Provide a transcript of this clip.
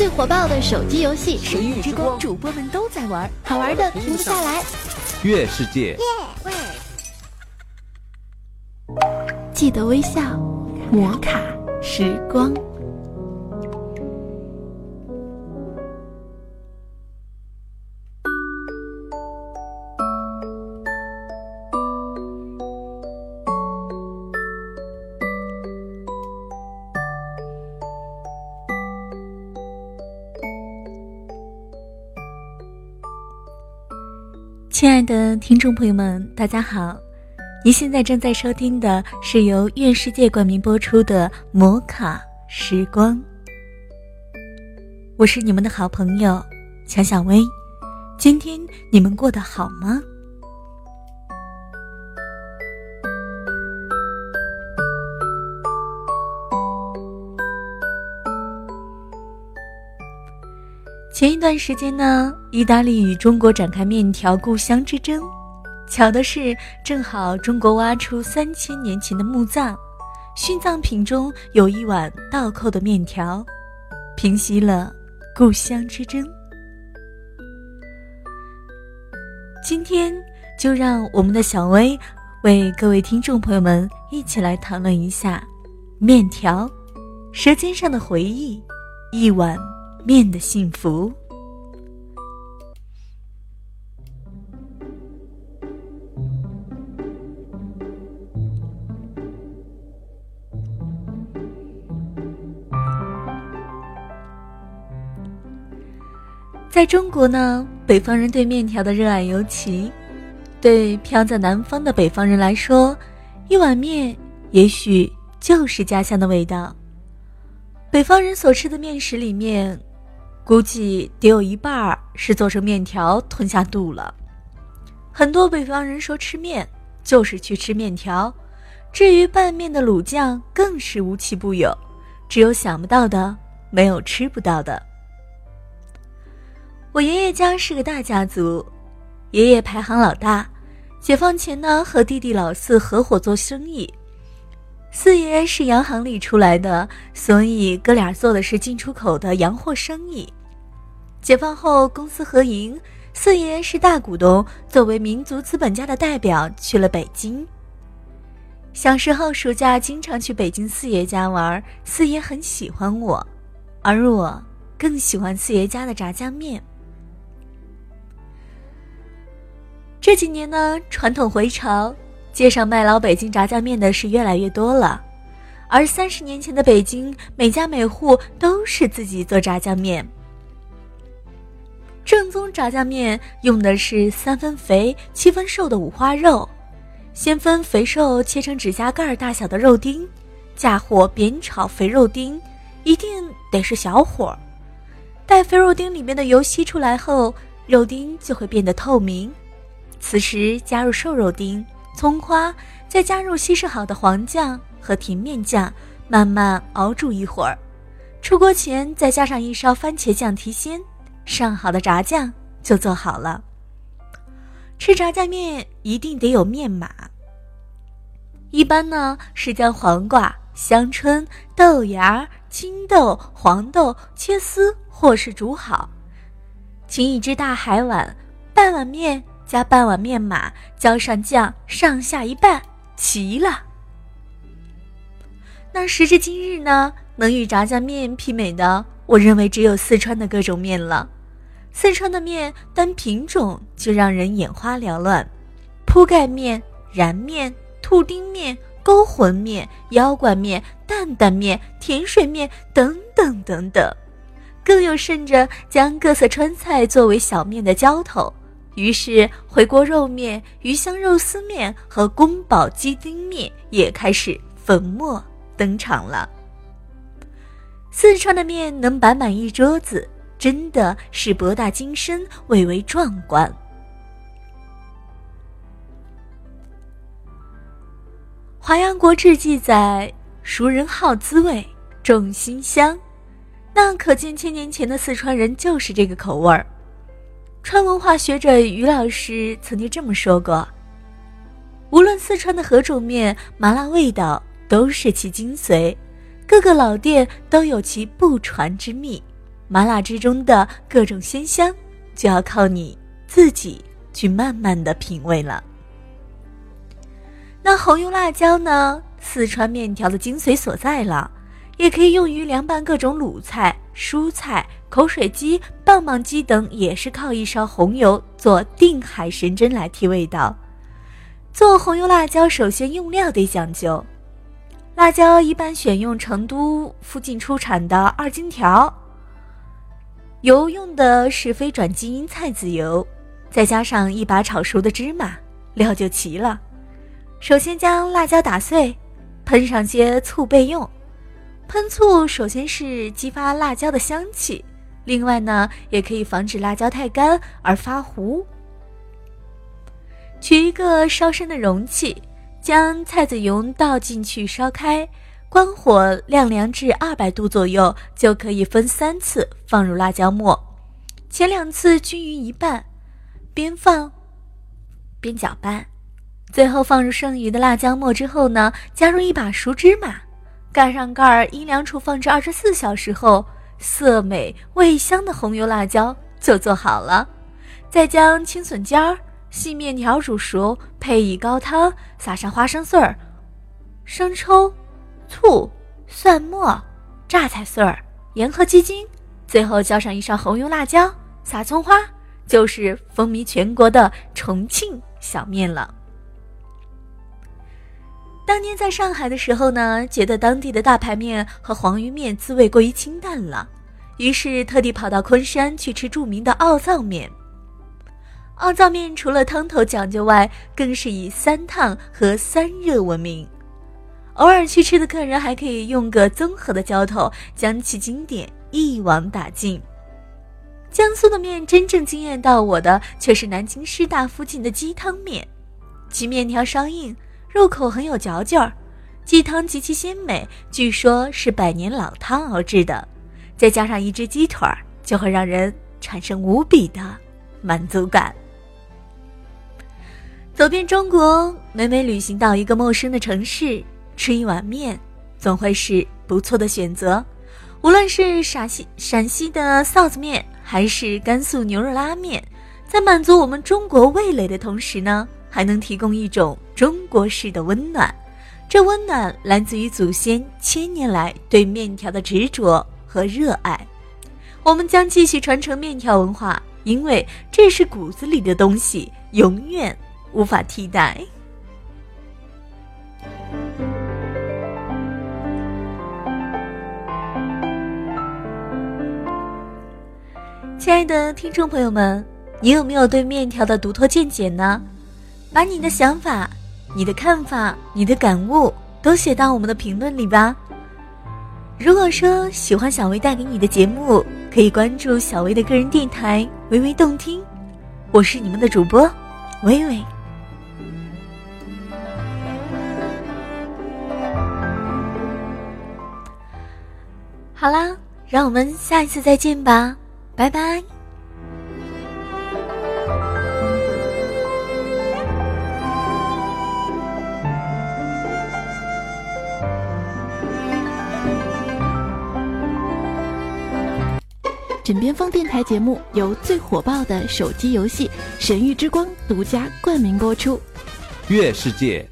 最火爆的手机游戏《神域之光》，主播们都在玩，好玩的停不下来。月世界，记得微笑，摩卡时光。亲爱的听众朋友们，大家好！您现在正在收听的是由愿世界冠名播出的《摩卡时光》，我是你们的好朋友强小薇。今天你们过得好吗？前一段时间呢，意大利与中国展开面条故乡之争。巧的是，正好中国挖出三千年前的墓葬，殉葬品中有一碗倒扣的面条，平息了故乡之争。今天就让我们的小薇为各位听众朋友们一起来谈论一下面条，舌尖上的回忆，一碗。面的幸福。在中国呢，北方人对面条的热爱尤其，对飘在南方的北方人来说，一碗面也许就是家乡的味道。北方人所吃的面食里面。估计得有一半儿是做成面条吞下肚了。很多北方人说吃面就是去吃面条，至于拌面的卤酱更是无奇不有，只有想不到的，没有吃不到的。我爷爷家是个大家族，爷爷排行老大，解放前呢和弟弟老四合伙做生意，四爷是洋行里出来的，所以哥俩做的是进出口的洋货生意。解放后，公司合营，四爷是大股东。作为民族资本家的代表，去了北京。小时候暑假经常去北京四爷家玩，四爷很喜欢我，而我更喜欢四爷家的炸酱面。这几年呢，传统回潮，街上卖老北京炸酱面的是越来越多了，而三十年前的北京，每家每户都是自己做炸酱面。正宗炸酱面用的是三分肥七分瘦的五花肉，先分肥瘦切成指甲盖大小的肉丁，架火煸炒肥肉丁，一定得是小火，待肥肉丁里面的油吸出来后，肉丁就会变得透明。此时加入瘦肉丁、葱花，再加入稀释好的黄酱和甜面酱，慢慢熬煮一会儿。出锅前再加上一勺番茄酱提鲜。上好的炸酱就做好了。吃炸酱面一定得有面码。一般呢是将黄瓜、香椿、豆芽、青豆、黄豆切丝或是煮好，请一只大海碗，半碗面加半碗面码，浇上酱，上下一拌，齐了。那时至今日呢，能与炸酱面媲美的。我认为只有四川的各种面了。四川的面单品种就让人眼花缭乱，铺盖面、燃面、兔丁面、勾魂面、腰冠面、担担面、甜水面等等等等，更有甚者将各色川菜作为小面的浇头。于是回锅肉面、鱼香肉丝面和宫保鸡丁面也开始粉墨登场了。四川的面能摆满一桌子，真的是博大精深、蔚为壮观。《华阳国志》记载：“熟人好滋味，重辛香。”那可见千年前的四川人就是这个口味儿。川文化学者于老师曾经这么说过：“无论四川的何种面，麻辣味道都是其精髓。”各个老店都有其不传之秘，麻辣之中的各种鲜香，就要靠你自己去慢慢的品味了。那红油辣椒呢？四川面条的精髓所在了，也可以用于凉拌各种卤菜、蔬菜、口水鸡、棒棒鸡等，也是靠一勺红油做定海神针来提味道。做红油辣椒，首先用料得讲究，辣椒一般选用成都附近出产的二荆条，油用的是非转基因菜籽油，再加上一把炒熟的芝麻，料就齐了。首先将辣椒打碎，喷上些醋备用。喷醋首先是激发辣椒的香气，另外呢也可以防止辣椒太干而发糊。取一个烧深的容器，将菜籽油倒进去烧开，关火晾凉至二百度左右，就可以分三次放入辣椒末。前两次均匀一半，边放边搅拌。最后放入剩余的辣椒末之后呢，加入一把熟芝麻，盖上盖儿，阴凉处放置二十四小时后，色美味香的红油辣椒就做好了。再将青笋尖儿、细面条煮熟，配以高汤，撒上花生碎儿、生抽、醋、蒜末、榨菜碎儿、盐和鸡精，最后浇上一勺红油辣椒，撒葱花，就是风靡全国的重庆小面了。当年在上海的时候呢，觉得当地的大排面和黄鱼面滋味过于清淡了，于是特地跑到昆山去吃著名的奥灶面。奥灶面除了汤头讲究外，更是以三烫和三热闻名。偶尔去吃的客人还可以用个综合的浇头，将其经典一网打尽。江苏的面真正惊艳到我的，却是南京师大附近的鸡汤面，其面条稍硬。入口很有嚼劲儿，鸡汤极其鲜美，据说是百年老汤熬制的，再加上一只鸡腿儿，就会让人产生无比的满足感。走遍中国，每每旅行到一个陌生的城市，吃一碗面，总会是不错的选择。无论是陕西陕西的臊子面，还是甘肃牛肉拉面，在满足我们中国味蕾的同时呢。还能提供一种中国式的温暖，这温暖来自于祖先千年来对面条的执着和热爱。我们将继续传承面条文化，因为这是骨子里的东西，永远无法替代。亲爱的听众朋友们，你有没有对面条的独特见解呢？把你的想法、你的看法、你的感悟都写到我们的评论里吧。如果说喜欢小薇带给你的节目，可以关注小薇的个人电台“微微动听”，我是你们的主播微微。好啦，让我们下一次再见吧，拜拜。枕边风电台节目由最火爆的手机游戏《神域之光》独家冠名播出。月世界。